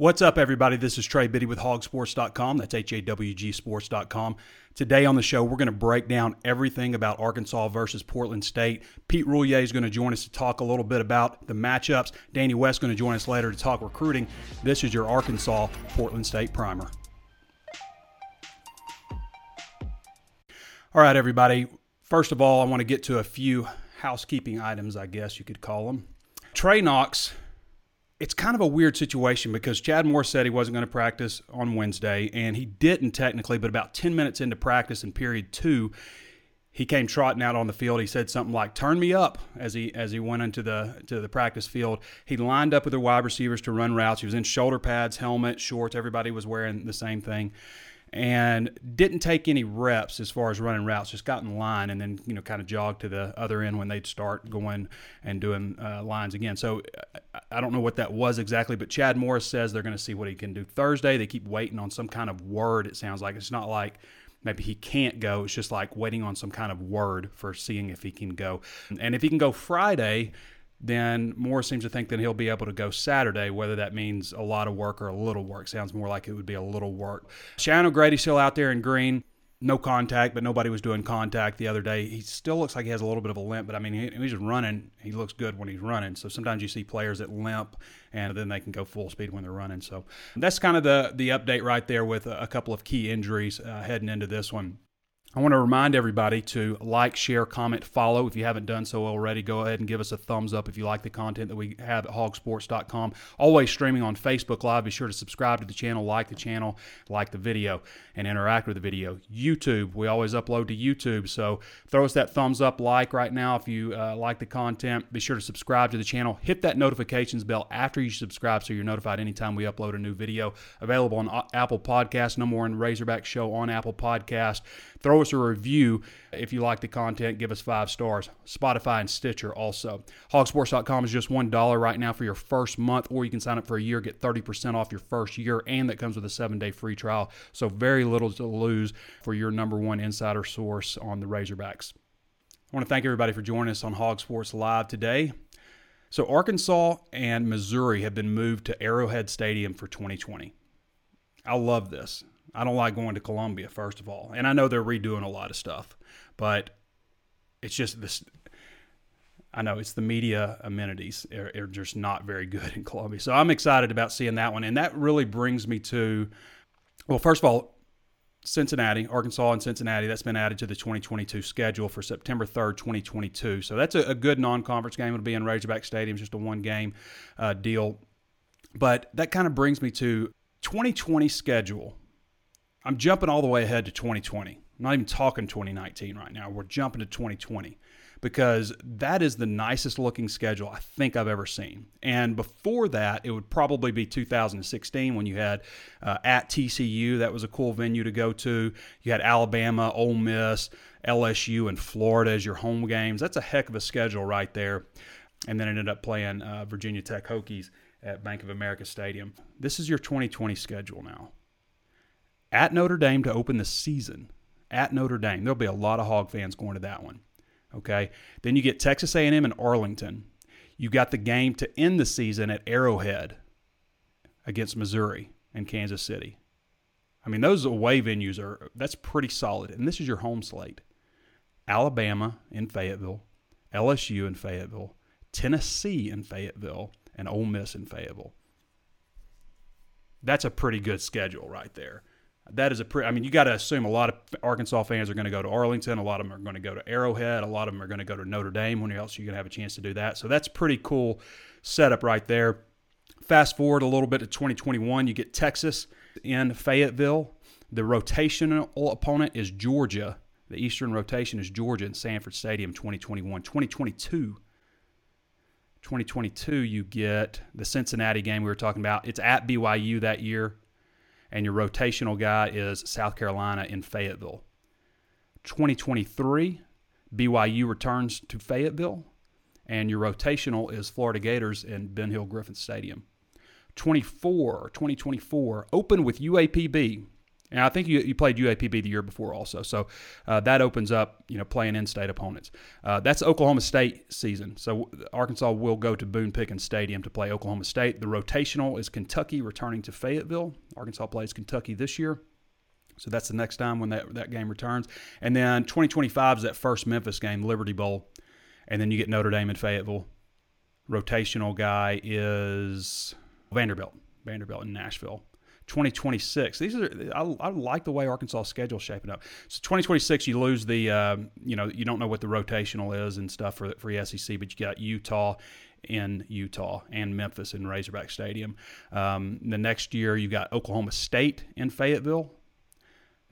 What's up, everybody? This is Trey Biddy with hawgsports.com. That's H A W G sports.com. Today on the show, we're going to break down everything about Arkansas versus Portland State. Pete Roulier is going to join us to talk a little bit about the matchups. Danny West is going to join us later to talk recruiting. This is your Arkansas Portland State primer. All right, everybody. First of all, I want to get to a few housekeeping items, I guess you could call them. Trey Knox it's kind of a weird situation because Chad Morris said he wasn't going to practice on Wednesday, and he didn't technically, but about 10 minutes into practice in period two, he came trotting out on the field. He said something like "Turn me up" as he as he went into the to the practice field. He lined up with the wide receivers to run routes. He was in shoulder pads, helmet, shorts. Everybody was wearing the same thing and didn't take any reps as far as running routes. Just got in line and then you know kind of jogged to the other end when they'd start going and doing uh, lines again. So I don't know what that was exactly, but Chad Morris says they're going to see what he can do Thursday. They keep waiting on some kind of word. It sounds like it's not like maybe he can't go. It's just like waiting on some kind of word for seeing if he can go. And if he can go Friday then Morris seems to think that he'll be able to go Saturday, whether that means a lot of work or a little work. Sounds more like it would be a little work. Cheyenne O'Grady still out there in green. No contact, but nobody was doing contact the other day. He still looks like he has a little bit of a limp, but I mean, he, he's running. He looks good when he's running. So sometimes you see players that limp and then they can go full speed when they're running. So that's kind of the the update right there with a, a couple of key injuries uh, heading into this one. I want to remind everybody to like, share, comment, follow. If you haven't done so already, go ahead and give us a thumbs up if you like the content that we have at hawgsports.com. Always streaming on Facebook Live. Be sure to subscribe to the channel, like the channel, like the video, and interact with the video. YouTube, we always upload to YouTube. So throw us that thumbs up, like right now if you uh, like the content. Be sure to subscribe to the channel. Hit that notifications bell after you subscribe so you're notified anytime we upload a new video. Available on Apple Podcasts, number one Razorback show on Apple Podcast. Throw us a review if you like the content. Give us five stars. Spotify and Stitcher also. Hawgsports.com is just $1 right now for your first month, or you can sign up for a year, get 30% off your first year, and that comes with a seven day free trial. So, very little to lose for your number one insider source on the Razorbacks. I want to thank everybody for joining us on Hog Sports Live today. So, Arkansas and Missouri have been moved to Arrowhead Stadium for 2020. I love this. I don't like going to Columbia, first of all. And I know they're redoing a lot of stuff, but it's just this. I know it's the media amenities are, are just not very good in Columbia. So I'm excited about seeing that one. And that really brings me to, well, first of all, Cincinnati, Arkansas and Cincinnati, that's been added to the 2022 schedule for September 3rd, 2022. So that's a, a good non conference game. It'll be in Razorback Stadium, just a one game uh, deal. But that kind of brings me to 2020 schedule I'm jumping all the way ahead to 2020. I'm not even talking 2019 right now. We're jumping to 2020 because that is the nicest looking schedule I think I've ever seen. And before that, it would probably be 2016 when you had uh, at TCU. That was a cool venue to go to. You had Alabama, Ole Miss, LSU, and Florida as your home games. That's a heck of a schedule right there. And then ended up playing uh, Virginia Tech Hokies at Bank of America Stadium. This is your 2020 schedule now at Notre Dame to open the season. At Notre Dame, there'll be a lot of Hog fans going to that one. Okay, then you get Texas A&M and Arlington. You got the game to end the season at Arrowhead against Missouri and Kansas City. I mean, those away venues are that's pretty solid. And this is your home slate: Alabama in Fayetteville, LSU in Fayetteville, Tennessee in Fayetteville, and Ole Miss in Fayetteville. That's a pretty good schedule right there that is a pretty, I mean, you got to assume a lot of Arkansas fans are going to go to Arlington. A lot of them are going to go to Arrowhead. A lot of them are going to go to Notre Dame when else you're going to have a chance to do that. So that's pretty cool setup right there. Fast forward a little bit to 2021, you get Texas in Fayetteville. The rotational opponent is Georgia. The Eastern rotation is Georgia in Sanford Stadium 2021. 2022, 2022, you get the Cincinnati game we were talking about. It's at BYU that year and your rotational guy is South Carolina in Fayetteville. 2023, BYU returns to Fayetteville, and your rotational is Florida Gators in Ben Hill Griffin Stadium. 24, 2024, open with UAPB And I think you, you played UAPB the year before also. So uh, that opens up, you know, playing in-state opponents. Uh, that's Oklahoma State season. So Arkansas will go to Boone Pickens Stadium to play Oklahoma State. The rotational is Kentucky returning to Fayetteville. Arkansas plays Kentucky this year. So that's the next time when that, that game returns. And then 2025 is that first Memphis game, Liberty Bowl. And then you get Notre Dame and Fayetteville. Rotational guy is Vanderbilt. Vanderbilt in Nashville. 2026. These are I, I, like the way Arkansas schedule shaping up. So 2026, you lose the uh, you know you don't know what the rotational is and stuff for for the SEC, but you got Utah in Utah and Memphis in Razorback Stadium. Um, the next year, you got Oklahoma State in Fayetteville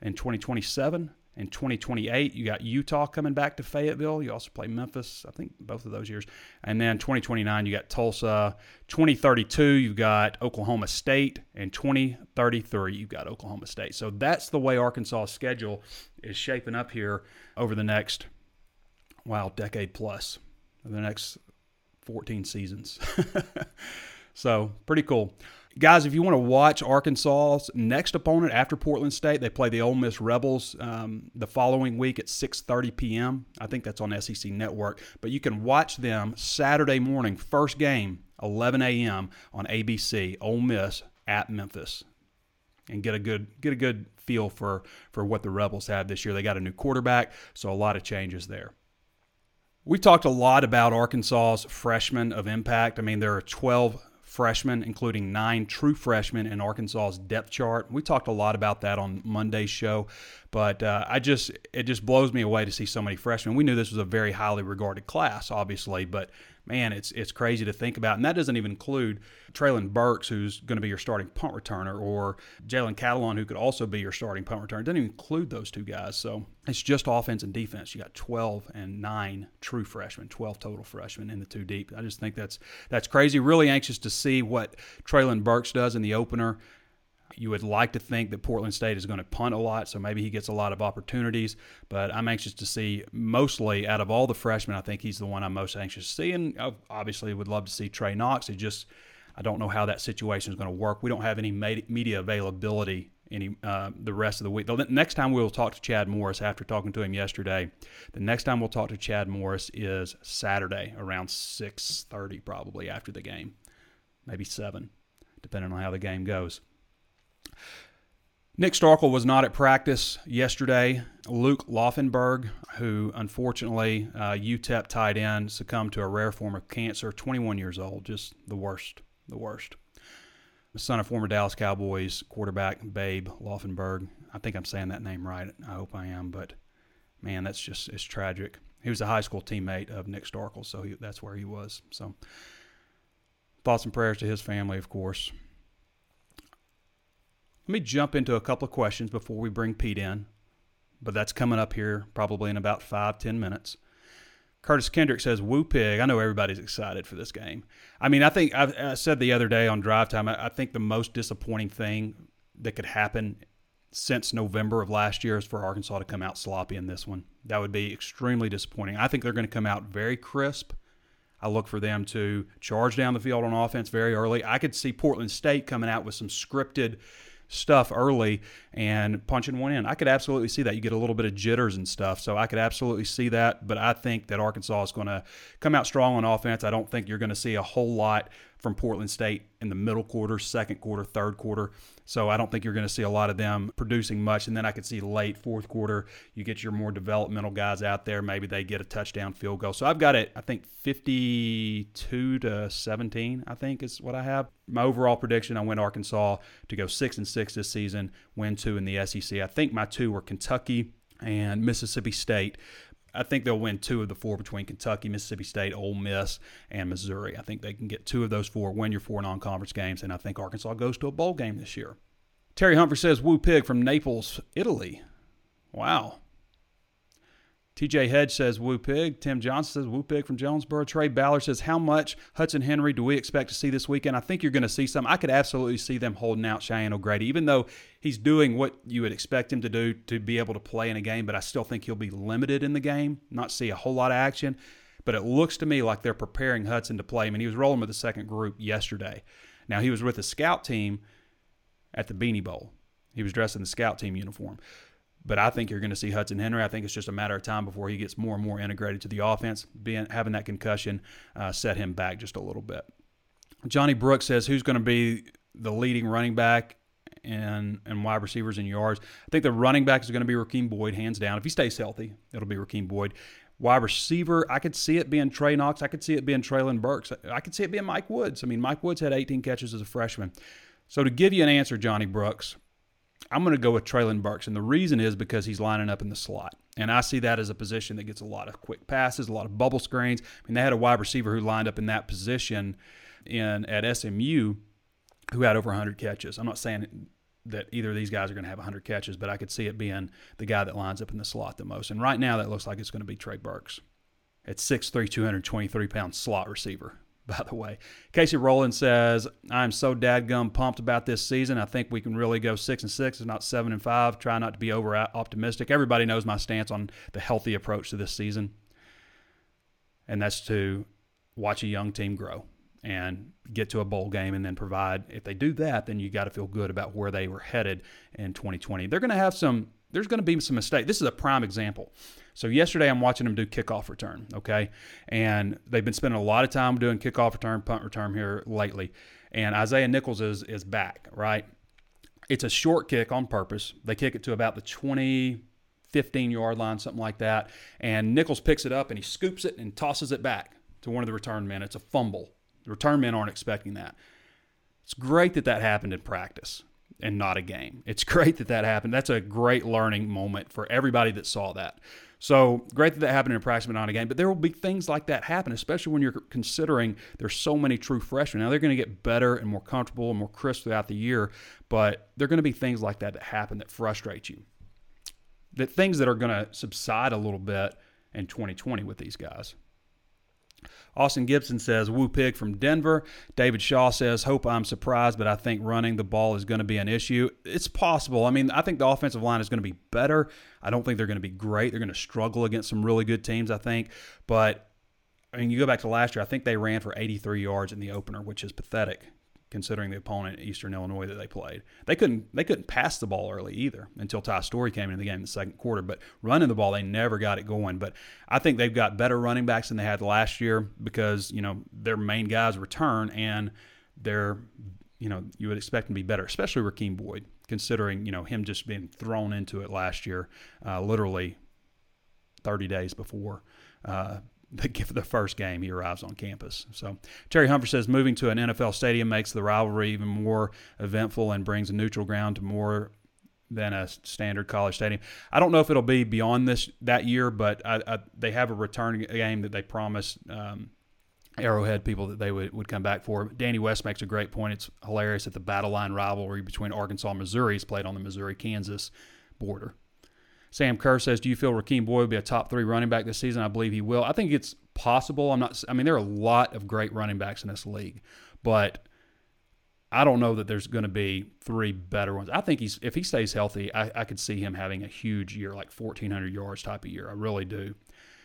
in 2027. In 2028, you got Utah coming back to Fayetteville. You also play Memphis, I think both of those years. And then 2029, you got Tulsa. 2032, you've got Oklahoma State. And 2033, you've got Oklahoma State. So that's the way Arkansas' schedule is shaping up here over the next, wow, decade plus, the next 14 seasons. so pretty cool guys, if you want to watch Arkansas's next opponent after Portland State, they play the Ole Miss Rebels um, the following week at 6:30 p.m. I think that's on SEC Network. But you can watch them Saturday morning, first game, 11 a.m. on ABC. Ole Miss at Memphis, and get a good get a good feel for for what the Rebels have this year. They got a new quarterback, so a lot of changes there. We talked a lot about Arkansas's freshmen of impact. I mean, there are 12 freshmen, including nine true freshmen in Arkansas's depth chart. We talked a lot about that on Monday's show, but uh, I just it just blows me away to see so many freshmen. We knew this was a very highly regarded class, obviously, but man, it's it's crazy to think about. And that doesn't even include Treylon Burks, who's going to be your starting punt returner, or Jalen Catalon, who could also be your starting punt returner. It doesn't even include those two guys. So it's just offense and defense. You got 12 and nine true freshmen, 12 total freshmen in the two deep. I just think that's that's crazy. Really anxious to see what Treylon Burks does in the opener. You would like to think that Portland State is going to punt a lot, so maybe he gets a lot of opportunities. But I'm anxious to see, mostly out of all the freshmen, I think he's the one I'm most anxious to see. And obviously, would love to see Trey Knox. It just, I don't know how that situation is going to work. We don't have any media availability any uh, the rest of the week. The next time we'll talk to Chad Morris after talking to him yesterday. The next time we'll talk to Chad Morris is Saturday around 6:30 probably after the game. Maybe 7 depending on how the game goes. Nick Starkel was not at practice yesterday. Luke Laufenberg, who unfortunately uh, UTEP tight end, succumbed to a rare form of cancer, 21 years old, just the worst, the worst. The son of former Dallas Cowboys quarterback Babe Laufenberg. I think I'm saying that name right. I hope I am, but man, that's just it's tragic. He was a high school teammate of Nick Starkel, so he, that's where he was. So thoughts and prayers to his family, of course. Let me jump into a couple of questions before we bring Pete in, but that's coming up here probably in about five, ten minutes. Curtis Kendrick says, Woo Pig. I know everybody's excited for this game. I mean, I think I've, i said the other day on drive time, I, I think the most disappointing thing that could happen since November of last year is for Arkansas to come out sloppy in this one. That would be extremely disappointing. I think they're going to come out very crisp. I look for them to charge down the field on offense very early. I could see Portland State coming out with some scripted stuff early and punching one in. I could absolutely see that. You get a little bit of jitters and stuff. So I could absolutely see that. But I think that Arkansas is going to come out strong on offense. I don't think you're going to see a whole lot from Portland State in the middle quarter, second quarter, third quarter. So I don't think you're going to see a lot of them producing much. And then I could see late fourth quarter, you get your more developmental guys out there. Maybe they get a touchdown field goal. So I've got it, I think 52 to 17, I think is what I have. My overall prediction, I went Arkansas to go six and six this season, win two in the SEC. I think my two were Kentucky and Mississippi State. I think they'll win two of the four between Kentucky, Mississippi State, Ole Miss, and Missouri. I think they can get two of those four, win your four non-conference games, and I think Arkansas goes to a bowl game this year. Terry Humphrey says, "Woo pig from Naples, Italy." Wow. TJ Hedge says Woo Pig. Tim Johnson says Woo Pig from Jonesboro. Trey Ballard says, How much Hudson Henry do we expect to see this weekend? I think you're going to see some. I could absolutely see them holding out Cheyenne O'Grady, even though he's doing what you would expect him to do to be able to play in a game, but I still think he'll be limited in the game, not see a whole lot of action. But it looks to me like they're preparing Hudson to play. I mean, he was rolling with the second group yesterday. Now, he was with a scout team at the Beanie Bowl He was dressed in the scout team uniform. But I think you're going to see Hudson Henry. I think it's just a matter of time before he gets more and more integrated to the offense. Being having that concussion uh, set him back just a little bit. Johnny Brooks says who's going to be the leading running back and and wide receivers in yards. I think the running back is going to be Rakeem Boyd, hands down. If he stays healthy, it'll be Rakeem Boyd. Wide receiver, I could see it being Trey Knox. I could see it being Treylon Burks. I could see it being Mike Woods. I mean, Mike Woods had 18 catches as a freshman. So to give you an answer, Johnny Brooks, I'm going to go with Treylon Burks. And the reason is because he's lining up in the slot. And I see that as a position that gets a lot of quick passes, a lot of bubble screens. I mean, they had a wide receiver who lined up in that position in at SMU who had over 100 catches. I'm not saying that either of these guys are going to have 100 catches, but I could see it being the guy that lines up in the slot the most. And right now, that looks like it's going to be Trey Burks. At 6'3, 223 pound slot receiver, by the way. Casey Rowland says, I'm so dadgum pumped about this season. I think we can really go 6 and 6, if not 7 and 5. Try not to be over optimistic. Everybody knows my stance on the healthy approach to this season, and that's to watch a young team grow and get to a bowl game and then provide. If they do that, then you got to feel good about where they were headed in 2020. They're going to have some. There's going to be some mistakes. This is a prime example. So yesterday I'm watching them do kickoff return, okay, and they've been spending a lot of time doing kickoff return, punt return here lately. And Isaiah Nichols is is back, right? It's a short kick on purpose. They kick it to about the 20, 15 yard line, something like that. And Nichols picks it up and he scoops it and tosses it back to one of the return men. It's a fumble. The return men aren't expecting that. It's great that that happened in practice and not a game. It's great that that happened. That's a great learning moment for everybody that saw that. So great that that happened in practice, but not a game. But there will be things like that happen, especially when you're considering there's so many true freshmen. Now they're going to get better and more comfortable and more crisp throughout the year, but there are going to be things like that that happen that frustrate you. That things that are going to subside a little bit in 2020 with these guys. Austin Gibson says, Woo Pig from Denver. David Shaw says, Hope I'm surprised, but I think running the ball is going to be an issue. It's possible. I mean, I think the offensive line is going to be better. I don't think they're going to be great. They're going to struggle against some really good teams, I think. But I mean, you go back to last year, I think they ran for 83 yards in the opener, which is pathetic considering the opponent Eastern Illinois that they played. They couldn't they couldn't pass the ball early either until Ty Storey came into the game in the second quarter. But running the ball, they never got it going. But I think they've got better running backs than they had last year because you know their main guys return and they're you know you would expect them to be better, especially Rakeem Boyd, considering you know him just being thrown into it last year, uh, literally 30 days before. Uh, the, the first game he arrives on campus. So Terry Humphrey says moving to an NFL stadium makes the rivalry even more eventful and brings a neutral ground to more than a standard college stadium. I don't know if it'll be beyond this that year, but I, I, they have a return game that they promised um, Arrowhead people that they would, would come back for. Danny West makes a great point. It's hilarious that the battle line rivalry between Arkansas and Missouri is played on the Missouri Kansas border. Sam Kerr says, "Do you feel Rakeem Boyd will be a top three running back this season?" I believe he will. I think it's possible. I'm not. I mean, there are a lot of great running backs in this league, but I don't know that there's going to be three better ones. I think he's if he stays healthy, I, I could see him having a huge year, like 1,400 yards type of year. I really do.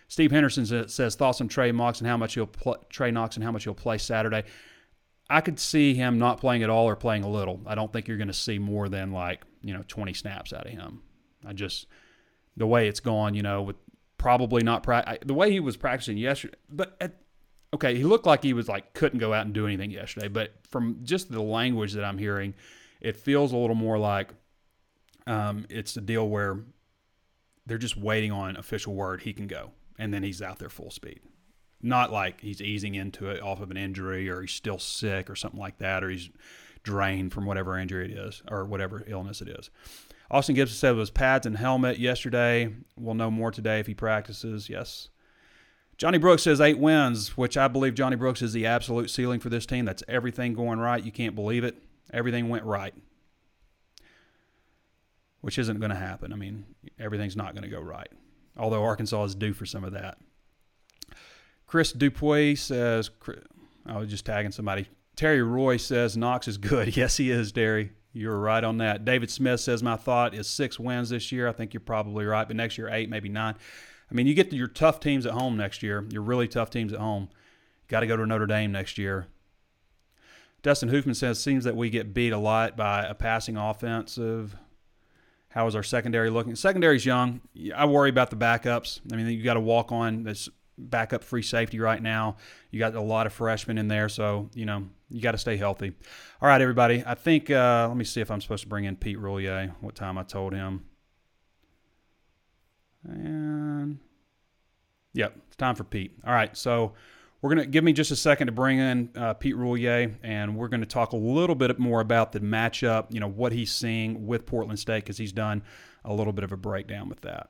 Steve Henderson says thoughts on Trey Knox and how much he'll play, Trey Knox and how much he'll play Saturday. I could see him not playing at all or playing a little. I don't think you're going to see more than like you know 20 snaps out of him. I just the way it's gone, you know, with probably not pra- the way he was practicing yesterday. But at, okay, he looked like he was like couldn't go out and do anything yesterday. But from just the language that I'm hearing, it feels a little more like um, it's a deal where they're just waiting on official word he can go, and then he's out there full speed. Not like he's easing into it off of an injury or he's still sick or something like that, or he's drained from whatever injury it is or whatever illness it is. Austin Gibson said it was pads and helmet yesterday. We'll know more today if he practices. Yes. Johnny Brooks says eight wins, which I believe Johnny Brooks is the absolute ceiling for this team. That's everything going right. You can't believe it. Everything went right, which isn't going to happen. I mean, everything's not going to go right, although Arkansas is due for some of that. Chris Dupuis says, I was just tagging somebody. Terry Roy says Knox is good. Yes, he is, Terry. You're right on that. David Smith says my thought is six wins this year. I think you're probably right, but next year eight, maybe nine. I mean, you get your tough teams at home next year. Your really tough teams at home. Got to go to Notre Dame next year. Dustin Hoofman says seems that we get beat a lot by a passing offensive How is our secondary looking? Secondary's young. I worry about the backups. I mean, you got to walk on this backup free safety right now. You got a lot of freshmen in there, so you know you got to stay healthy. All right, everybody. I think uh, let me see if I'm supposed to bring in Pete Roulier. What time I told him? And yep, it's time for Pete. All right, so we're gonna give me just a second to bring in uh, Pete Roulier, and we're to talk a little bit more about the matchup. You know what he's seeing with Portland State because he's done a little bit of a breakdown with that.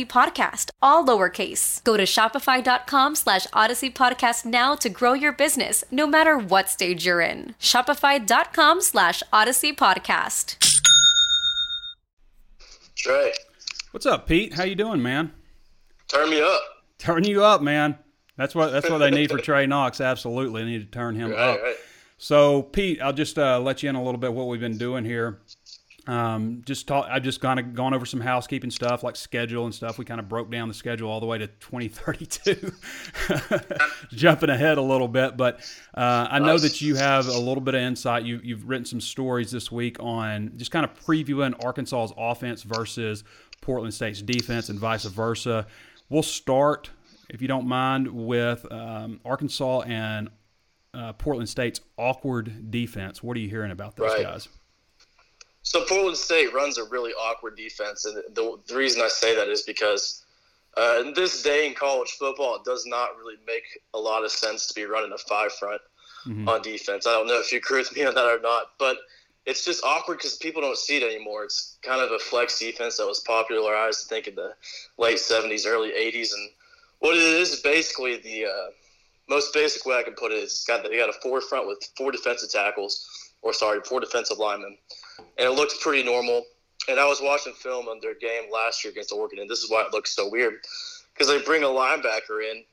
podcast, all lowercase. Go to shopify.com slash odyssey podcast now to grow your business, no matter what stage you're in. Shopify.com slash odyssey podcast. Trey, What's up, Pete? How you doing, man? turn me up. Turn you up, man. That's what that's what they need for Trey Knox. Absolutely, they need to turn him Right, up. right. So, Pete, I'll just uh, let you in a little bit what we've been doing here. Um, just talk. I've just kind of gone over some housekeeping stuff like schedule and stuff. We kind of broke down the schedule all the way to 2032, jumping ahead a little bit. But uh, I know that you have a little bit of insight. You, you've written some stories this week on just kind of previewing Arkansas's offense versus Portland State's defense and vice versa. We'll start, if you don't mind, with um, Arkansas and uh, Portland State's awkward defense. What are you hearing about those Right. guys? So Portland State runs a really awkward defense, and the, the reason I say that is because uh, in this day in college football, it does not really make a lot of sense to be running a five front Mhm. on defense. I don't know if you agree with me on that or not, but it's just awkward because people don't see it anymore. It's kind of a flex defense that was popularized, I think, in the late '70s, early '80s, and what it is basically the uh, most basic way I can put it is it's got you got a four front with four defensive tackles, or sorry, four defensive linemen, and it looks pretty normal. And I was watching film on their game last year against Oregon, and this is why it looks so weird because they bring a linebacker in,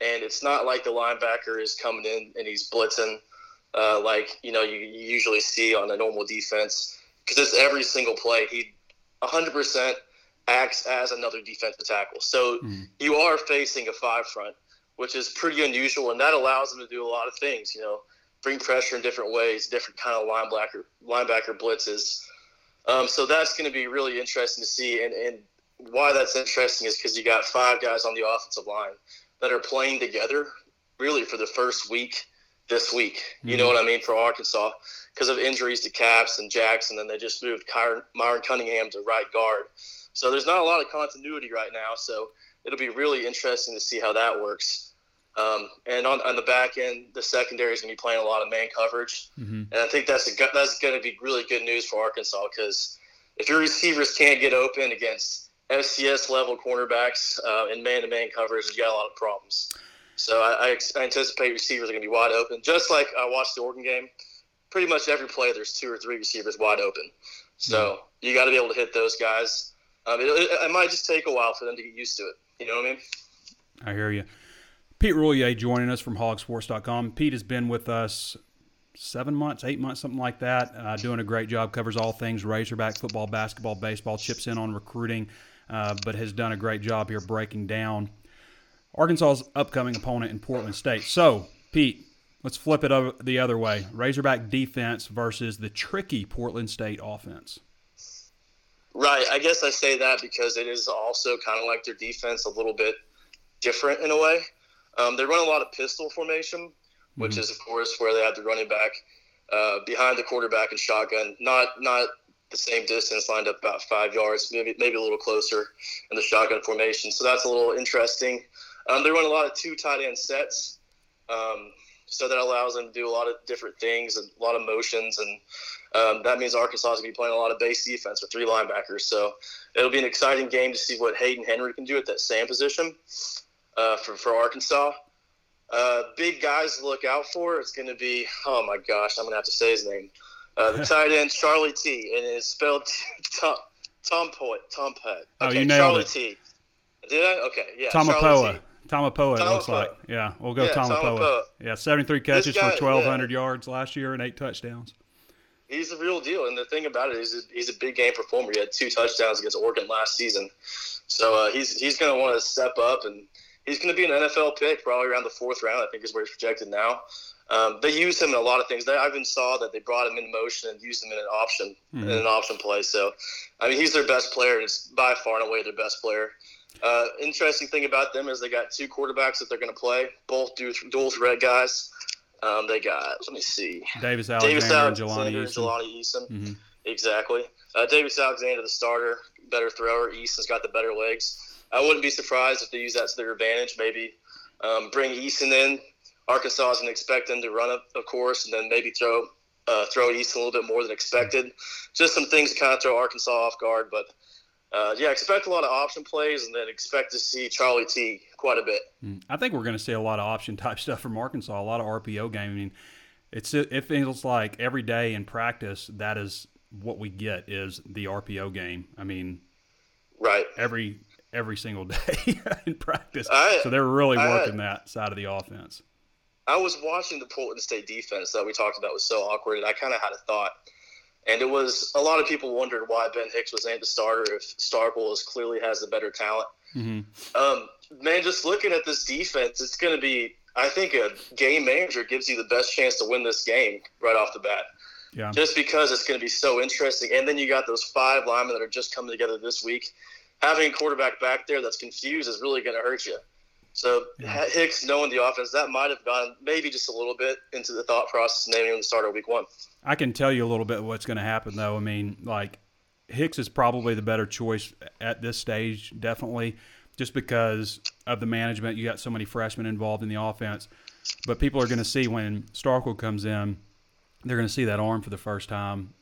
and it's not like the linebacker is coming in and he's blitzing uh, like you know you, you usually see on a normal defense because it's every single play. He 100% acts as another defensive tackle. So Mhm. you are facing a five front, which is pretty unusual, and that allows them to do a lot of things. You know, bring pressure in different ways, different kind of linebacker linebacker blitzes. Um, so that's going to be really interesting to see, and, and why that's interesting is because you got five guys on the offensive line that are playing together really for the first week this week. You know what I mean for Arkansas because of injuries to Capps and Jackson, and they just moved Kyron, Myron Cunningham to right guard. So there's not a lot of continuity right now. So it'll be really interesting to see how that works. Um, and on, on the back end, the secondary is going to be playing a lot of man coverage, Mhm. and I think that's a, that's going to be really good news for Arkansas because if your receivers can't get open against FCS level cornerbacks uh, in man to man coverage, you got a lot of problems. So I, I, anticipate receivers are going to be wide open, just like I watched the Oregon game. Pretty much every play, there's two or three receivers wide open. So you got to be able to hit those guys. um, it, it, it, might just take a while for them to get used to it. You know what I mean? I hear you. Pete Roulier joining us from hawgsports.com. Pete has been with us seven months, eight months, something like that. Uh, doing a great job, covers all things Razorback football, basketball, baseball, chips in on recruiting, uh, but has done a great job here breaking down Arkansas's upcoming opponent in Portland State. So, Pete, let's flip it over the other way Razorback defense versus the tricky Portland State offense. Right. I guess I say that because it is also kind of like their defense a little bit different in a way. Um, they run a lot of pistol formation, which mm-hmm. is of course where they have the running back uh, behind the quarterback and shotgun, not not the same distance, lined up about five yards, maybe maybe a little closer in the shotgun formation. So that's a little interesting. Um, they run a lot of two tight end sets, um, so that allows them to do a lot of different things and a lot of motions, and um, that means Arkansas is going to be playing a lot of base defense with three linebackers. So it'll be an exciting game to see what Hayden Henry can do at that same position uh, for for Arkansas. Uh, big guys to look out for. It's going to be oh my gosh, I'm going to have to say his name. Uh, the tight end Charlie T, and it's spelled Tom Tom Poet Tom Pet. Okay, oh, you nailed Charlie it. T. Did I? Okay, yeah. Tomapoa. Tomapoa, it looks like. Yeah, we'll go yeah, Tomapoa. Yeah, 73 catches guy, for 1,200 yeah. yards last year and eight touchdowns. He's the real deal. And the thing about it is he's a big game performer. He had two touchdowns against Oregon last season. So uh, he's he's going to want to step up and – he's going to be an NFL pick probably around the fourth round. I think is where he's projected now. Um, they use him in a lot of things. They, I even saw that they brought him in motion and used him in an option mm-hmm. in an option play. So, I mean, he's their best player. It's by far and away their best player. Uh, interesting thing about them is they got two quarterbacks that they're going to play, both dual threat guys. Um, they got let me see, Davis Alexander, Davis Alexander and Jelani Eason. Jelani Eason. Mm-hmm. Exactly. Uh, Davis Alexander, the starter, better thrower. Eason's got the better legs. I wouldn't be surprised if they use that to their advantage. Maybe um, bring Eason in. Arkansas is going to expect them to run a, a course and then maybe throw uh, throw Eason a little bit more than expected. Just some things to kind of throw Arkansas off guard. But uh, yeah, expect a lot of option plays and then expect to see Charlie T quite a bit. Hmm. I think we're going to see a lot of option type stuff from Arkansas, a lot of RPO game. I mean, it's it feels like every day in practice that is what we get is the RPO game. I mean, right every every single day in practice. I, so they're really working I, that side of the offense. I was watching the Portland State defense that we talked about was so awkward, and I kind of had a thought. And it was a lot of people wondered why Ben Hicks was named the starter if Starkel is clearly has the better talent. Mm-hmm. Um, man, just looking at this defense, it's going to be. I think a game manager gives you the best chance to win this game right off the bat. Yeah. Just because it's going to be so interesting, and then you got those five linemen that are just coming together this week having a quarterback back there that's confused is really going to hurt you. So yeah. Hicks knowing the offense, that might have gone maybe just a little bit into the thought process naming him the starter week one. I can tell you a little bit what's going to happen though. I mean, like Hicks is probably the better choice at this stage, definitely, just because of the management. You got so many freshmen involved in the offense, but people are going to see when Starkel comes in, they're going to see that arm for the first time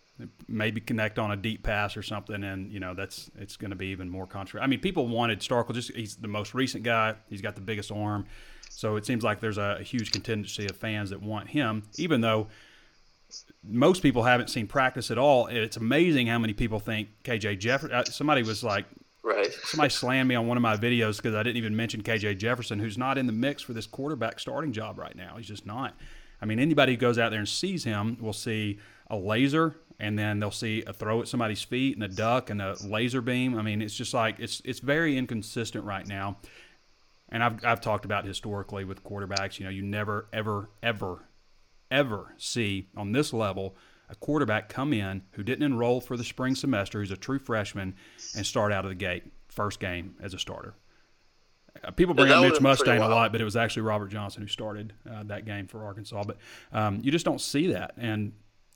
maybe connect on a deep pass or something, and you know that's it's going to be even more controversial. I mean, people wanted Starkel just he's the most recent guy. He's got the biggest arm, so it seems like there's a, a huge contingency of fans that want him, even though most people haven't seen practice at all. It's amazing how many people think KJ Jefferson. Uh, somebody was like, right. Somebody slammed me on one of my videos because I didn't even mention KJ Jefferson, who's not in the mix for this quarterback starting job right now. He's just not. I mean, anybody who goes out there and sees him will see a laser and then they'll see a throw at somebody's feet and a duck and a laser beam. I mean, it's just like it's it's very inconsistent right now. And I've I've talked about historically with quarterbacks, you know, you never ever ever ever see on this level a quarterback come in who didn't enroll for the spring semester, who's a true freshman, and start out of the gate first game as a starter. Uh, people bring up Mitch Mustain a lot, but it was actually Robert Johnson who started uh, that game for Arkansas. But um, you just don't see that, and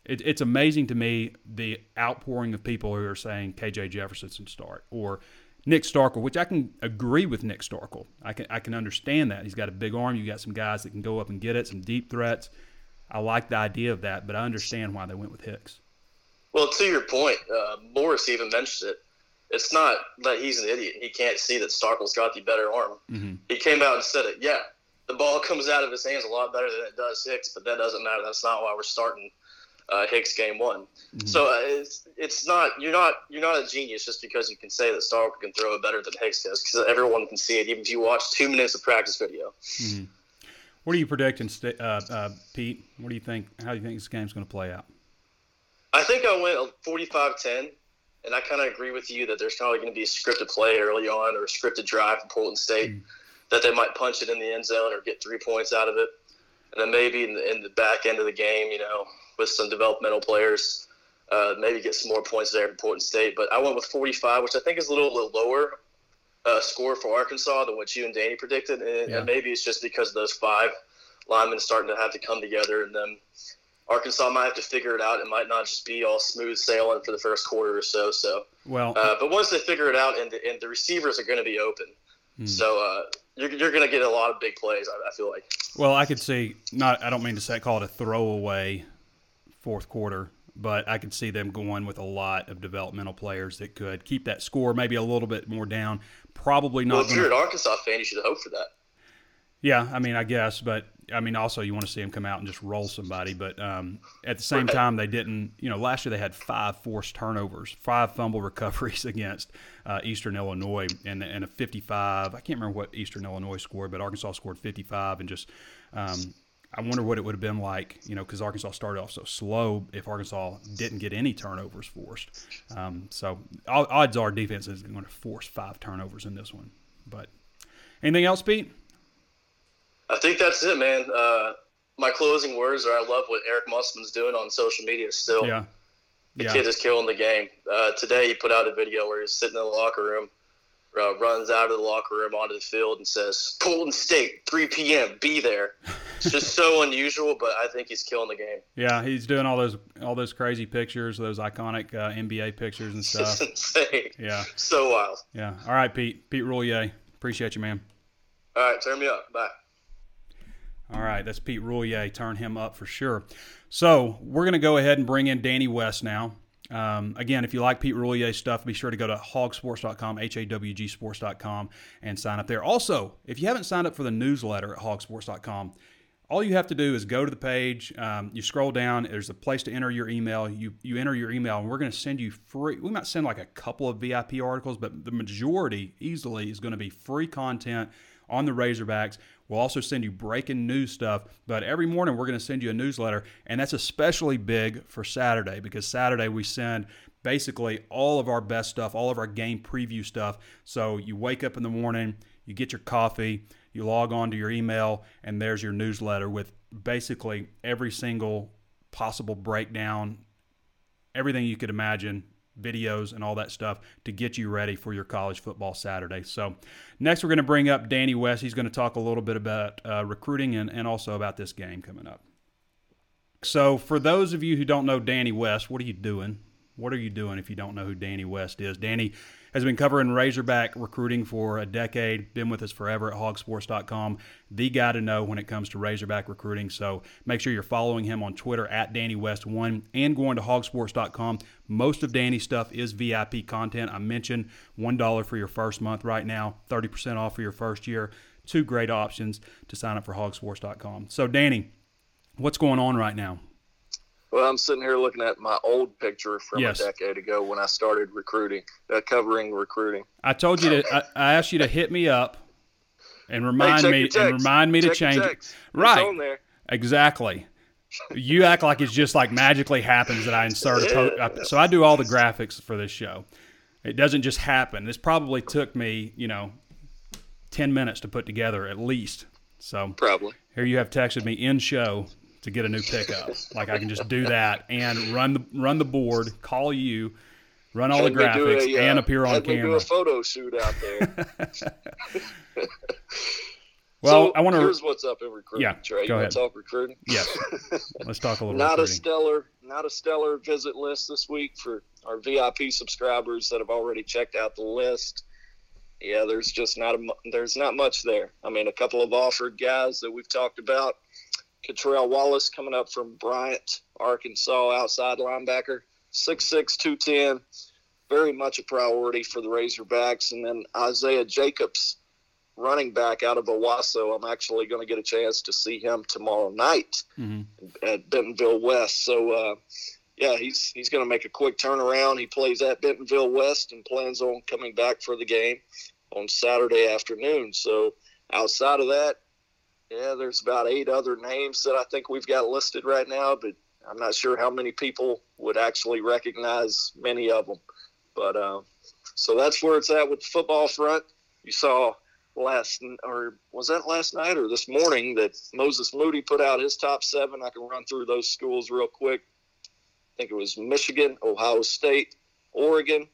it, it's amazing to me the outpouring of people who are saying KJ Jefferson should start or Nick Starkel, which I can agree with Nick Starkel. I can I can understand that he's got a big arm. You got some guys that can go up and get it, some deep threats. I like the idea of that, but I understand why they went with Hicks. Well, to your point, uh, Morris even mentioned it. It's not that he's an idiot. He can't see that Starkel's got the better arm. Mm-hmm. He came out and said it. Yeah, the ball comes out of his hands a lot better than it does Hicks, but that doesn't matter. That's not why we're starting uh, Hicks game one. Mm-hmm. So uh, it's it's not you're not you're not a genius just because you can say that Starkel can throw it better than Hicks does because everyone can see it even if you watch two minutes of practice video. Mm-hmm. What are you predicting, uh, uh, Pete? What do you think? How do you think this game's going to play out? I think I went 45-10, and I kind of agree with you that there's probably going to be a scripted play early on or a scripted drive from Portland State mm-hmm. that they might punch it in the end zone or get three points out of it, and then maybe in the, in the back end of the game, you know, with some developmental players. Uh, maybe get some more points there for Portland State, but I went with 45, which I think is a little, little lower uh, score for Arkansas than what you and Danny predicted, and, yeah. and, maybe it's just because those five linemen starting to have to come together, and then Arkansas might have to figure it out. It might not just be all smooth sailing for the first quarter or so. So, well, uh, but once they figure it out, and the, and the receivers are going to be open, hmm. so uh, you're, you're going to get a lot of big plays. I, I feel like. Well, I could see not. I don't mean to say call it a throwaway fourth quarter, but I could see them going with a lot of developmental players that could keep that score maybe a little bit more down. Probably not. Well, if you're an Arkansas fan, you should hope for that. Yeah, I mean, I guess, but I mean, also you want to see them come out and just roll somebody. But um, at the same time, they didn't. You know, last year they had five forced turnovers, five fumble recoveries against uh, Eastern Illinois, and, and a 55. I can't remember what Eastern Illinois scored, but Arkansas scored 55, and just um, I wonder what it would have been like, you know, because Arkansas started off so slow. If Arkansas didn't get any turnovers forced, um, so odds are defense is going to force five turnovers in this one. But anything else, Pete? I think that's it, man. Uh, my closing words are: I love what Eric Musselman's doing on social media. Still, yeah, the yeah. kid is killing the game. Uh, today, he put out a video where he's sitting in the locker room uh, runs out of the locker room onto the field and says, "Portland State, 3 p.m. Be there." It's just so unusual, but I think he's killing the game. Yeah, he's doing all those all those crazy pictures, those iconic uh, NBA pictures and stuff. It's insane. Yeah, so wild. Yeah. All right, Pete. Pete Roulier. Appreciate you, man. All right, turn me up. Bye. All right, that's Pete Roulier. Turn him up for sure. So we're going to go ahead and bring in Danny West now. Um, again, if you like Pete Roulier stuff, be sure to go to hawgsports.com, H A W G sports.com, and sign up there. Also, if you haven't signed up for the newsletter at hawgsports.com, all you have to do is go to the page. Um, you scroll down. There's a place to enter your email. You you enter your email, and we're going to send you free. We might send like a couple of VIP articles, but the majority easily is going to be free content on the Razorbacks. We'll also send you breaking news stuff, but every morning we're going to send you a newsletter, and that's especially big for Saturday because Saturday we send basically all of our best stuff, all of our game preview stuff. So you wake up in the morning, you get your coffee, you log on to your email, and there's your newsletter with basically every single possible breakdown, everything you could imagine videos and all that stuff to get you ready for your college football Saturday. So, next we're going to bring up Danny West. He's going to talk a little bit about uh, recruiting and, and also about this game coming up. So, for those of you who don't know Danny West, what are you doing? What are you doing if you don't know who Danny West is? Danny has been covering Razorback recruiting for a decade, been with us forever at hawgsports.com. the guy to know when it comes to Razorback recruiting. So make sure you're following him on Twitter at Danny West1 and going to hawgsports.com. Most of Danny's stuff is VIP content. I mentioned $1 for your first month right now, 30% off for your first year. Two great options to sign up for hawgsports.com. So, Danny, what's going on right now? Well, I'm sitting here looking at my old picture from yes. a decade ago when I started recruiting, uh, covering recruiting. I told you to. I, I, asked you to hit me up and remind hey, me and remind me check to change it. Right. Exactly. you act like it's just like magically happens that I insert a po- so I do all the graphics for this show. It doesn't just happen. This probably took me, you know, ten minutes to put together at least. So probably here you have texted me in show to get a new pickup. like I can just do that and run the run the board, call you, run all the graphics, a, and uh, appear on camera. do a photo shoot out there. well, so I want to. Here's what's up in recruiting. Yeah, Trey. go you ahead. Talk recruiting. Yes. Let's talk a little. not recruiting. a stellar, not a stellar visit list this week for our VIP subscribers that have already checked out the list. Yeah, there's just not a there's not much there. I mean, a couple of offered guys that we've talked about Catrell Wallace coming up from Bryant, Arkansas, outside linebacker, 6'6", 210, very much a priority for the Razorbacks. And then Isaiah Jacobs, running back out of Owasso. I'm actually going to get a chance to see him tomorrow night Mhm. at Bentonville West. So, uh, yeah, he's he's going to make a quick turnaround. He plays at Bentonville West and plans on coming back for the game on Saturday afternoon. So, outside of that, yeah, there's about eight other names that I think we've got listed right now, but I'm not sure how many people would actually recognize many of them. But uh, so that's where it's at with the football front. You saw last, or was that last night or this morning that Moses Moody put out his top seven? I can run through those schools real quick. I think it was Michigan, Ohio State, Oregon,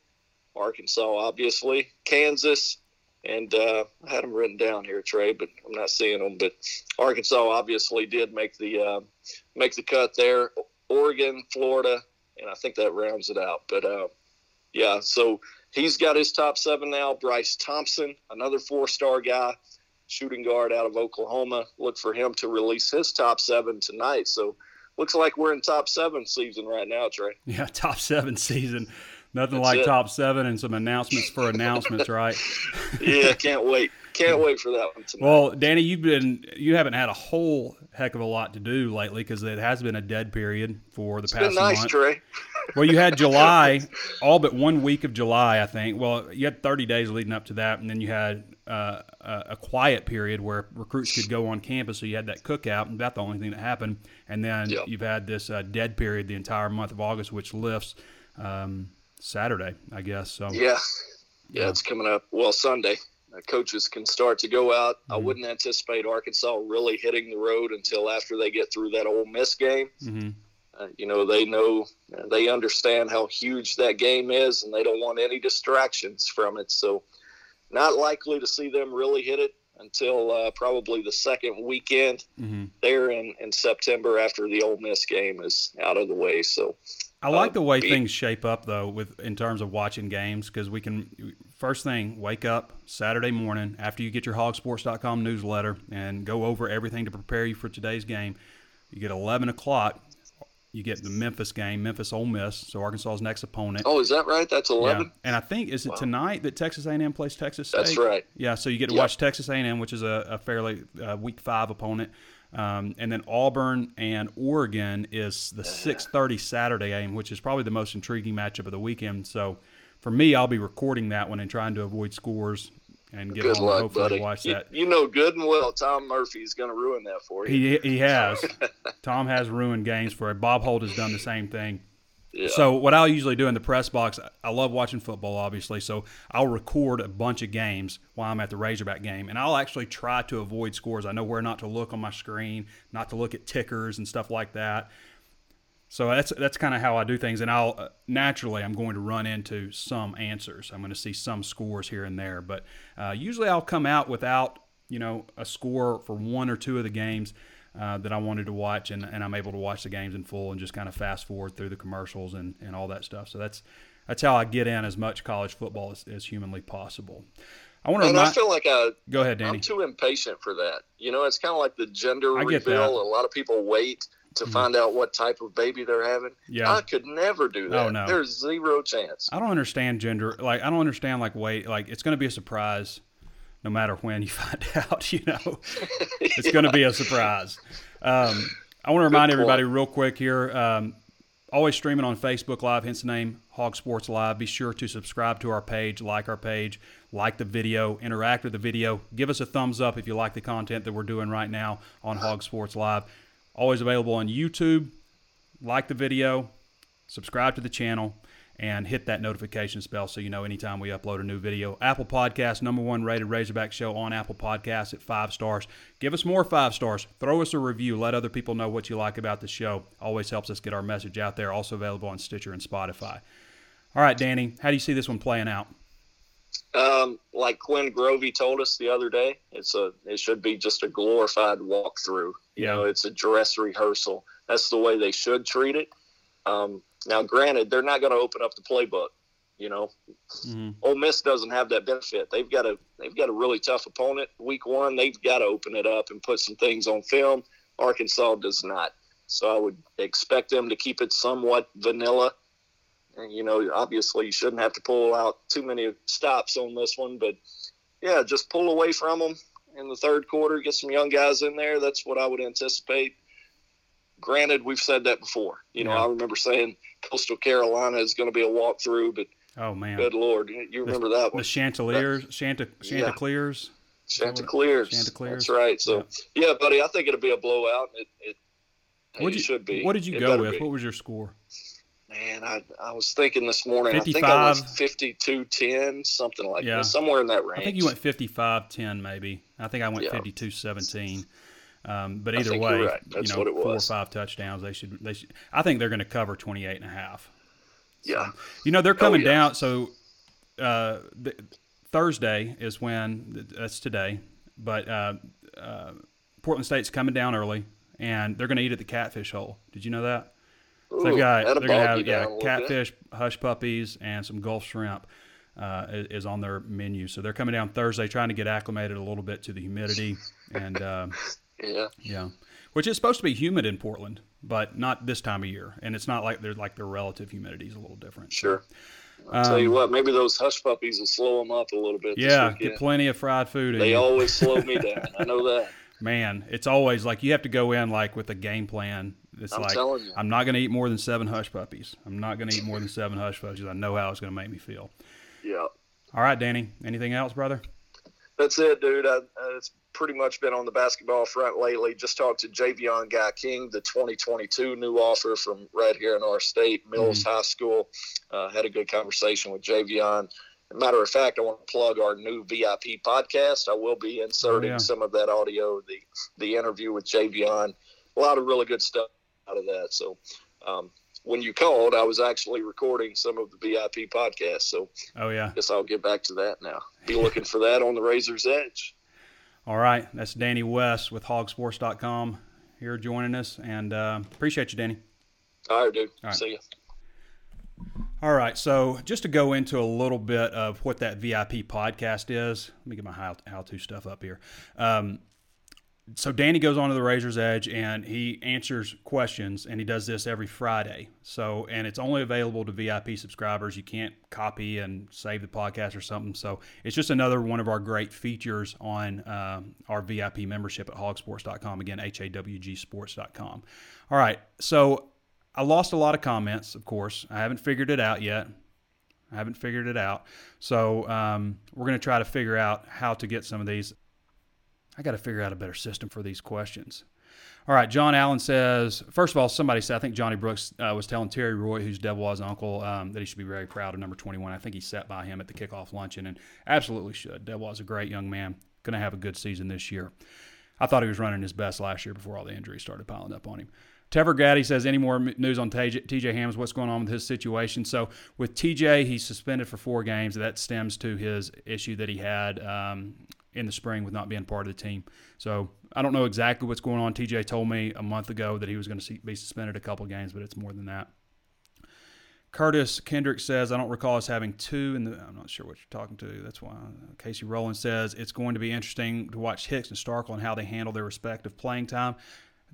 Arkansas, obviously, Kansas, and uh, I had them written down here, Trey, but I'm not seeing them. But Arkansas obviously did make the uh, make the cut there. Oregon, Florida, and I think that rounds it out. But uh, yeah, so he's got his top seven now. Bryce Thompson, another four-star guy, shooting guard out of Oklahoma. Look for him to release his top seven tonight. So looks like we're in top seven season right now, Trey. Yeah, top seven season. Nothing That's like it. top seven and some announcements for announcements, right? Yeah, can't wait. Can't wait for that one tonight. Well, Danny, you've been you haven't had a whole heck of a lot to do lately because it has been a dead period for the it's past been nice, month. Trey. Well, you had July, all but one week of July, I think. Well, you had 30 days leading up to that, and then you had uh, a, a quiet period where recruits could go on campus. So you had that cookout, and that's the only thing that happened. And then Yep. you've had this uh, dead period the entire month of August, which lifts um, Saturday, I guess. So Yeah. Yeah, it's coming up. Well, Sunday. Uh, coaches can start to go out. I Mm-hmm. wouldn't anticipate Arkansas really hitting the road until after they get through that Ole Miss game. hmm Uh, you know, they know, uh, they understand how huge that game is, and they don't want any distractions from it. So, not likely to see them really hit it until uh, probably the second weekend hmm there in, in September after the Ole Miss game is out of the way. So, I like Uh, the way things shape up though, with in terms of watching games, because we can first thing wake up Saturday morning after you get your Hawgsports.com newsletter and go over everything to prepare you for today's game. You get 11 o'clock. You get the Memphis game, Memphis Ole Miss, so Arkansas's next opponent. oh, is that right? That's 11? Yeah, and I think is it tonight that Texas A&M plays Texas State. That's right. Yeah, so you get to Yep. watch Texas A&M, which is a, a fairly uh, week five opponent, um, and then Auburn and Oregon is the six thirty Saturday game, which is probably the most intriguing matchup of the weekend. So for me, I'll be recording that one and trying to avoid scores and get Good home luck, hopefully buddy. watch You, that. you know good and well Tom Murphy is going to ruin that for you. He he has. Tom has ruined games for it. Bob Holt has done the same thing. So what I'll usually do in the press box, I love watching football, obviously. So I'll record a bunch of games while I'm at the Razorback game, and I'll actually try to avoid scores. I know where not to look on my screen, not to look at tickers and stuff like that. So that's that's kind of how I do things, and I'll uh, naturally I'm going to run into some answers. I'm going to see some scores here and there, but uh, usually I'll come out without you know a score for one or two of the games uh, that I wanted to watch, and, and I'm able to watch the games in full and just kind of fast forward through the commercials and, and all that stuff. So that's that's how I get in as much college football as, as humanly possible. I want to and I feel like I, Go ahead, Danny. I'm too impatient for that. You know, it's kind of like the gender I reveal. that. Mm-hmm. A lot of people wait to find out what type of baby they're having. Yeah. I could never do that. Oh, no. There's zero chance. I don't understand gender. Like I don't understand like wait. Like it's going to be a surprise, no matter when you find out. You know, it's going to be a surprise. Um, I want to remind everybody real quick here. Um, always streaming on Facebook Live, hence the name Hog Sports Live. Be sure to subscribe to our page, like our page, like the video, interact with the video. Give us a thumbs up if you like the content that we're doing right now on Hog Sports Live. Always available on YouTube. Like the video, subscribe to the channel, and hit that notification bell so you know anytime we upload a new video. Apple Podcast, number one rated Razorback show on Apple Podcasts at five stars. Give us more five stars. Throw us a review. Let other people know what you like about the show. Always helps us get our message out there. Also available on Stitcher and Spotify. All right, Danny, how do you see this one playing out? Um, like Quinn Grovey told us the other day, it's a it should be just a glorified walkthrough. You Yeah. know, it's a dress rehearsal. That's the way they should treat it. Um, now, granted, they're not going to open up the playbook. You know, Mhm. Ole Miss doesn't have that benefit. They've got a they've got a really tough opponent. Week one, they've got to open it up and put some things on film. Arkansas does not. So I would expect them to keep it somewhat vanilla. And, you know, obviously you shouldn't have to pull out too many stops on this one, but yeah, just pull away from them in the third quarter, get some young guys in there. That's what I would anticipate. Granted, we've said that before. You know, Yeah. I remember saying Coastal Carolina is going to be a walkthrough, but Oh man, good lord, you remember that one? the? Chanticleers, Chanta, Yeah. Chanticleers. Chanticleers. Chanticleers. That's right. So, yeah. buddy, I think it'll be a blowout. It, it, What did you, should be. What did you It go with? be. What was your score? Man, I, I was thinking this morning. I think I went 52 10, something like Yeah. that, somewhere in that range. I think you went 55-10 maybe. I think I went Yeah. 52-17. Um, but either way, right. You know, four or five touchdowns. They should. They should. I think they're going to cover 28 and a half. Yeah. You know, they're coming Oh, yeah. down. So uh, th- Thursday is when that's today, but uh, uh, Portland State's coming down early, and they're going to eat at the Catfish Hole. Did you know that? So they've got they're going to have yeah little bit. catfish, hush puppies, and some Gulf shrimp. Uh, is, is on their menu, so they're coming down Thursday, trying to get acclimated a little bit to the humidity, and uh, Yeah. yeah, which is supposed to be humid in Portland, but not this time of year, and it's not like they're like their relative humidity is a little different. Sure. I'll tell you Um, what, maybe those hush puppies will slow them up a little bit. Yeah, get plenty of fried food. They always slow me down. I know that. Man, it's always like you have to go in like with a game plan. It's I'm like telling you. I'm not going to eat more than seven hush puppies. I'm not going to eat more than seven hush puppies. I know how it's going to make me feel. Yeah. All right, Danny. Anything else, brother? That's it, dude. I, uh, it's pretty much been on the basketball front lately. Just talked to Javion Guy King, the 2022 new offer from right here in our state, Mills High School. Uh, had a good conversation with Javion. Matter of fact, I want to plug our new VIP podcast. I will be inserting yeah. some of that audio, the the interview with Javion. A lot of really good stuff out of that. So, um, when you called, I was actually recording some of the VIP podcast. So, Oh yeah. I guess I'll get back to that now. Be looking for that on the Razor's Edge. All right. That's Danny West with Hawgsports.com here joining us, and uh, appreciate you, Danny. All right, dude. All right. See you. All right, so just to go into a little bit of what that VIP podcast is, let me get my how, how-to stuff up here. Um, so Danny goes on to the Razor's Edge and he answers questions, and he does this every Friday. So, and it's only available to VIP subscribers. You can't copy and save the podcast or something. So, it's just another one of our great features on um, our VIP membership at hawgsports.com. Again, H A W G sports.com. All right, so I lost a lot of comments, of course. I haven't figured it out yet. I haven't figured it out. So um, we're going to try to figure out how to get some of these. I got to figure out a better system for these questions. All right, John Allen says, first of all, somebody said, I think Johnny Brooks uh, was telling Terry Roy, who's Devwah's uncle, um, that he should be very proud of number 21. I think he sat by him at the kickoff luncheon and absolutely should. Devois is a great young man, going to have a good season this year. I thought he was running his best last year before all the injuries started piling up on him. Tever Gaddy says, any more news on TJ, TJ Hammonds? What's going on with his situation? So with TJ, he's suspended for four games. That stems to his issue that he had um, in the spring with not being part of the team. So I don't know exactly what's going on. TJ told me a month ago that he was going to be suspended a couple games, but it's more than that. Curtis Kendrick says, I don't recall us having two in the. I'm not sure what you're talking to. That's why. Uh, Casey Rowland says, it's going to be interesting to watch Hicks and Starkel and how they handle their respective playing time.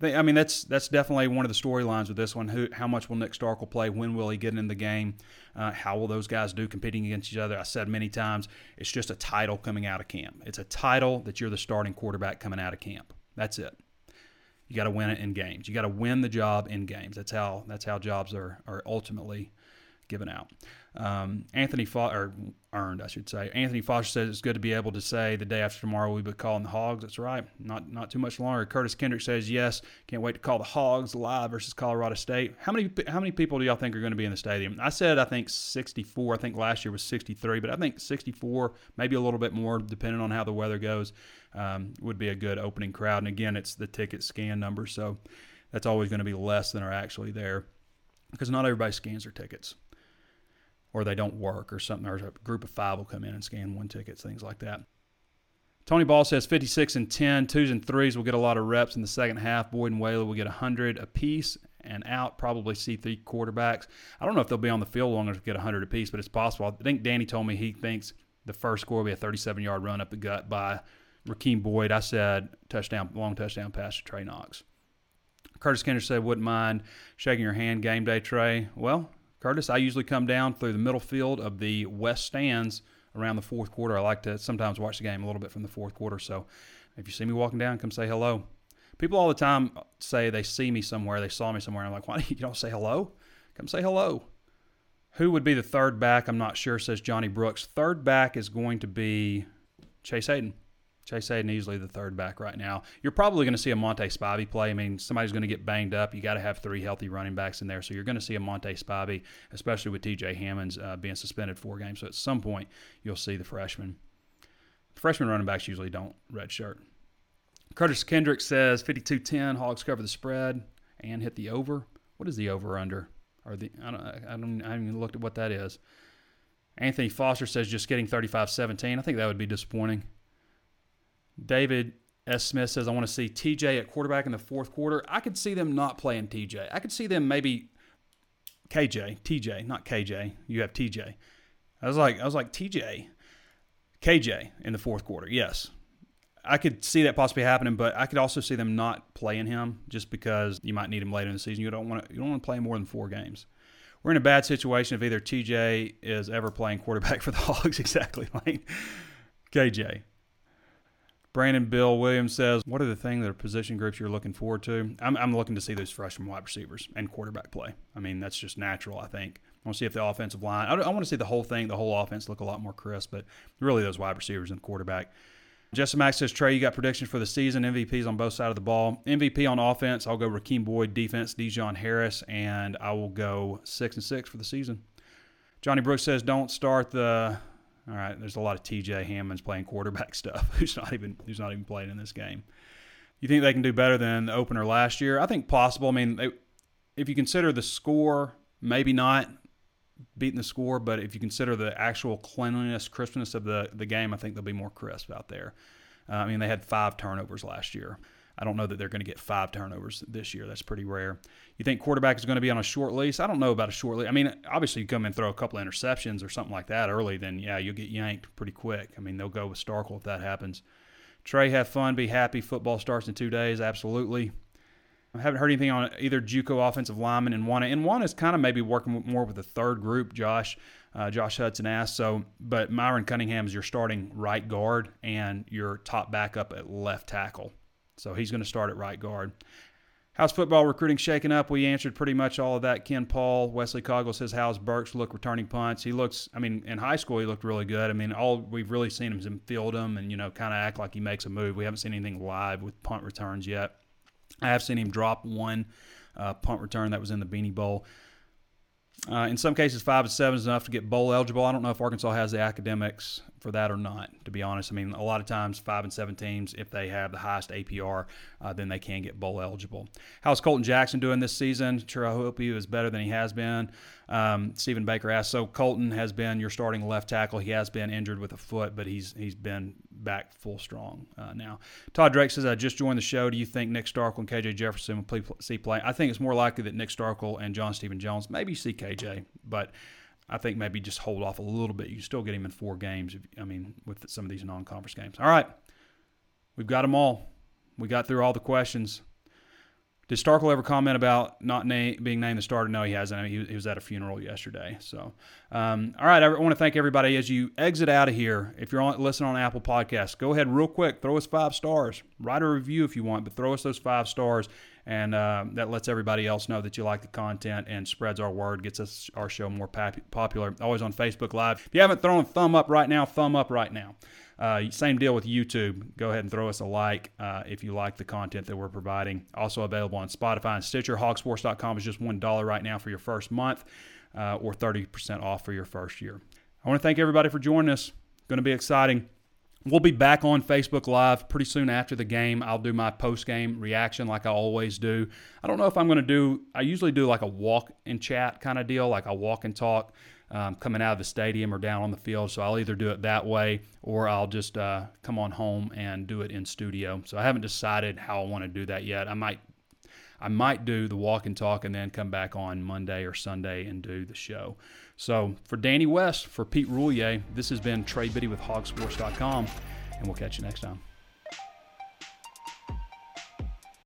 I, mean, that's that's definitely one of the storylines with this one. Who, how much will Nick Starkel play? When will he get in the game? Uh, how will those guys do competing against each other? I said many times, it's just a title coming out of camp. It's a title that you're the starting quarterback coming out of camp. That's it. You got to win it in games. You got to win the job in games. That's how that's how jobs are are ultimately given out. Um, Anthony Fo- or earned, I should say. Anthony Foster says it's good to be able to say the day after tomorrow we'll be calling the Hogs. That's right. Not not too much longer. Curtis Kendrick says yes. Can't wait to call the Hogs live versus Colorado State. How many how many people do y'all think are going to be in the stadium? I said I think 64. I think last year was 63, but I think 64, maybe a little bit more, depending on how the weather goes, um, would be a good opening crowd. And again, it's the ticket scan number, so that's always going to be less than are actually there because not everybody scans their tickets or they don't work or something. Or a group of five will come in and scan one tickets, things like that. Tony Ball says 56 and 10, twos and threes will get a lot of reps in the second half. Boyd and Whaley will get 100 apiece and out, probably see three quarterbacks. I don't know if they'll be on the field long enough to get 100 apiece, but it's possible. I think Danny told me he thinks the first score will be a 37 yard run up the gut by Rakeem Boyd. I said touchdown, long touchdown pass to Trey Knox. Curtis Kendrick said, wouldn't mind shaking your hand game day, Trey. Well, Curtis, I usually come down through the middle field of the west stands around the fourth quarter. I like to sometimes watch the game a little bit from the fourth quarter. So if you see me walking down, come say hello. People all the time say they see me somewhere, they saw me somewhere. I'm like, why you don't say hello? Come say hello. Who would be the third back? I'm not sure, says Johnny Brooks. Third back is going to be Chase Hayden. Chase Hayden easily the third back right now. You're probably going to see a Monte Spivey play. I mean, somebody's going to get banged up. You got to have three healthy running backs in there, so you're going to see a Monte Spivey, especially with T.J. Hammonds uh, being suspended four games. So at some point, you'll see the freshman. Freshman running backs usually don't redshirt. Curtis Kendrick says 52-10. Hogs cover the spread and hit the over. What is the over under? Or the I don't I don't I haven't even looked at what that is. Anthony Foster says just getting 35-17. I think that would be disappointing. David S. Smith says, I want to see TJ at quarterback in the fourth quarter. I could see them not playing TJ. I could see them maybe KJ, TJ, not KJ. You have TJ. I was like, I was like TJ, KJ in the fourth quarter. Yes, I could see that possibly happening, but I could also see them not playing him just because you might need him later in the season. You don't want to, you don't want to play more than four games. We're in a bad situation if either TJ is ever playing quarterback for the Hogs. exactly, like KJ. Brandon Bill Williams says, What are the things that are position groups you're looking forward to? I'm, I'm looking to see those freshman wide receivers and quarterback play. I mean, that's just natural, I think. I want to see if the offensive line, I, I want to see the whole thing, the whole offense look a lot more crisp, but really those wide receivers and quarterback. Jesse Max says, Trey, you got predictions for the season, MVPs on both sides of the ball. MVP on offense, I'll go Rakeem Boyd, defense, De'Jon Harris, and I will go six and six for the season. Johnny Brooks says, don't start the all right, there's a lot of T.J. Hammonds playing quarterback stuff. Who's not even who's not even playing in this game. You think they can do better than the opener last year? I think possible. I mean, they, if you consider the score, maybe not beating the score, but if you consider the actual cleanliness, crispness of the the game, I think they'll be more crisp out there. Uh, I mean, they had five turnovers last year. I don't know that they're going to get five turnovers this year. That's pretty rare. You think quarterback is going to be on a short lease? I don't know about a short lease. I mean, obviously, you come and throw a couple of interceptions or something like that early, then yeah, you'll get yanked pretty quick. I mean, they'll go with Starkel if that happens. Trey, have fun, be happy. Football starts in two days. Absolutely. I haven't heard anything on either JUCO offensive lineman and one. And is kind of maybe working more with the third group. Josh, uh, Josh Hudson asked. So, but Myron Cunningham is your starting right guard and your top backup at left tackle. So he's going to start at right guard. How's football recruiting shaking up? We answered pretty much all of that. Ken Paul, Wesley Coggle says, How's Burks look returning punts? He looks, I mean, in high school, he looked really good. I mean, all we've really seen him is field him and, you know, kind of act like he makes a move. We haven't seen anything live with punt returns yet. I have seen him drop one uh, punt return that was in the Beanie Bowl. Uh, in some cases, five and seven is enough to get bowl eligible. I don't know if Arkansas has the academics for that or not. To be honest, I mean, a lot of times five and seven teams, if they have the highest APR, uh, then they can get bowl eligible. How's Colton Jackson doing this season? Sure, I hope he is better than he has been. Um, Stephen Baker asked. So Colton has been your starting left tackle. He has been injured with a foot, but he's he's been back full strong uh, now. Todd Drake says, I just joined the show. Do you think Nick Starkel and KJ Jefferson will play, see play? I think it's more likely that Nick Starkel and John Stephen Jones maybe see KJ, but I think maybe just hold off a little bit. You still get him in four games. If, I mean, with some of these non-conference games. All right, we've got them all. We got through all the questions. Did Starkel ever comment about not na- being named the starter? No, he hasn't. I mean, he, he was at a funeral yesterday. So, um, all right, I want to thank everybody as you exit out of here. If you're on, listening on Apple Podcasts, go ahead real quick, throw us five stars. Write a review if you want, but throw us those five stars, and uh, that lets everybody else know that you like the content and spreads our word, gets us our show more pop- popular. Always on Facebook Live. If you haven't thrown a thumb up right now, thumb up right now. Uh, same deal with YouTube. Go ahead and throw us a like uh, if you like the content that we're providing. Also available on Spotify and Stitcher. Hawgsports.com is just $1 right now for your first month uh, or 30% off for your first year. I want to thank everybody for joining us. Going to be exciting. We'll be back on Facebook Live pretty soon after the game. I'll do my post game reaction like I always do. I don't know if I'm going to do, I usually do like a walk and chat kind of deal, like I walk and talk um, coming out of the stadium or down on the field. So I'll either do it that way or I'll just uh, come on home and do it in studio. So I haven't decided how I want to do that yet. I might I might do the walk and talk and then come back on Monday or Sunday and do the show. So for Danny West, for Pete Roulier, this has been Trey Biddy with hawgsports.com, and we'll catch you next time.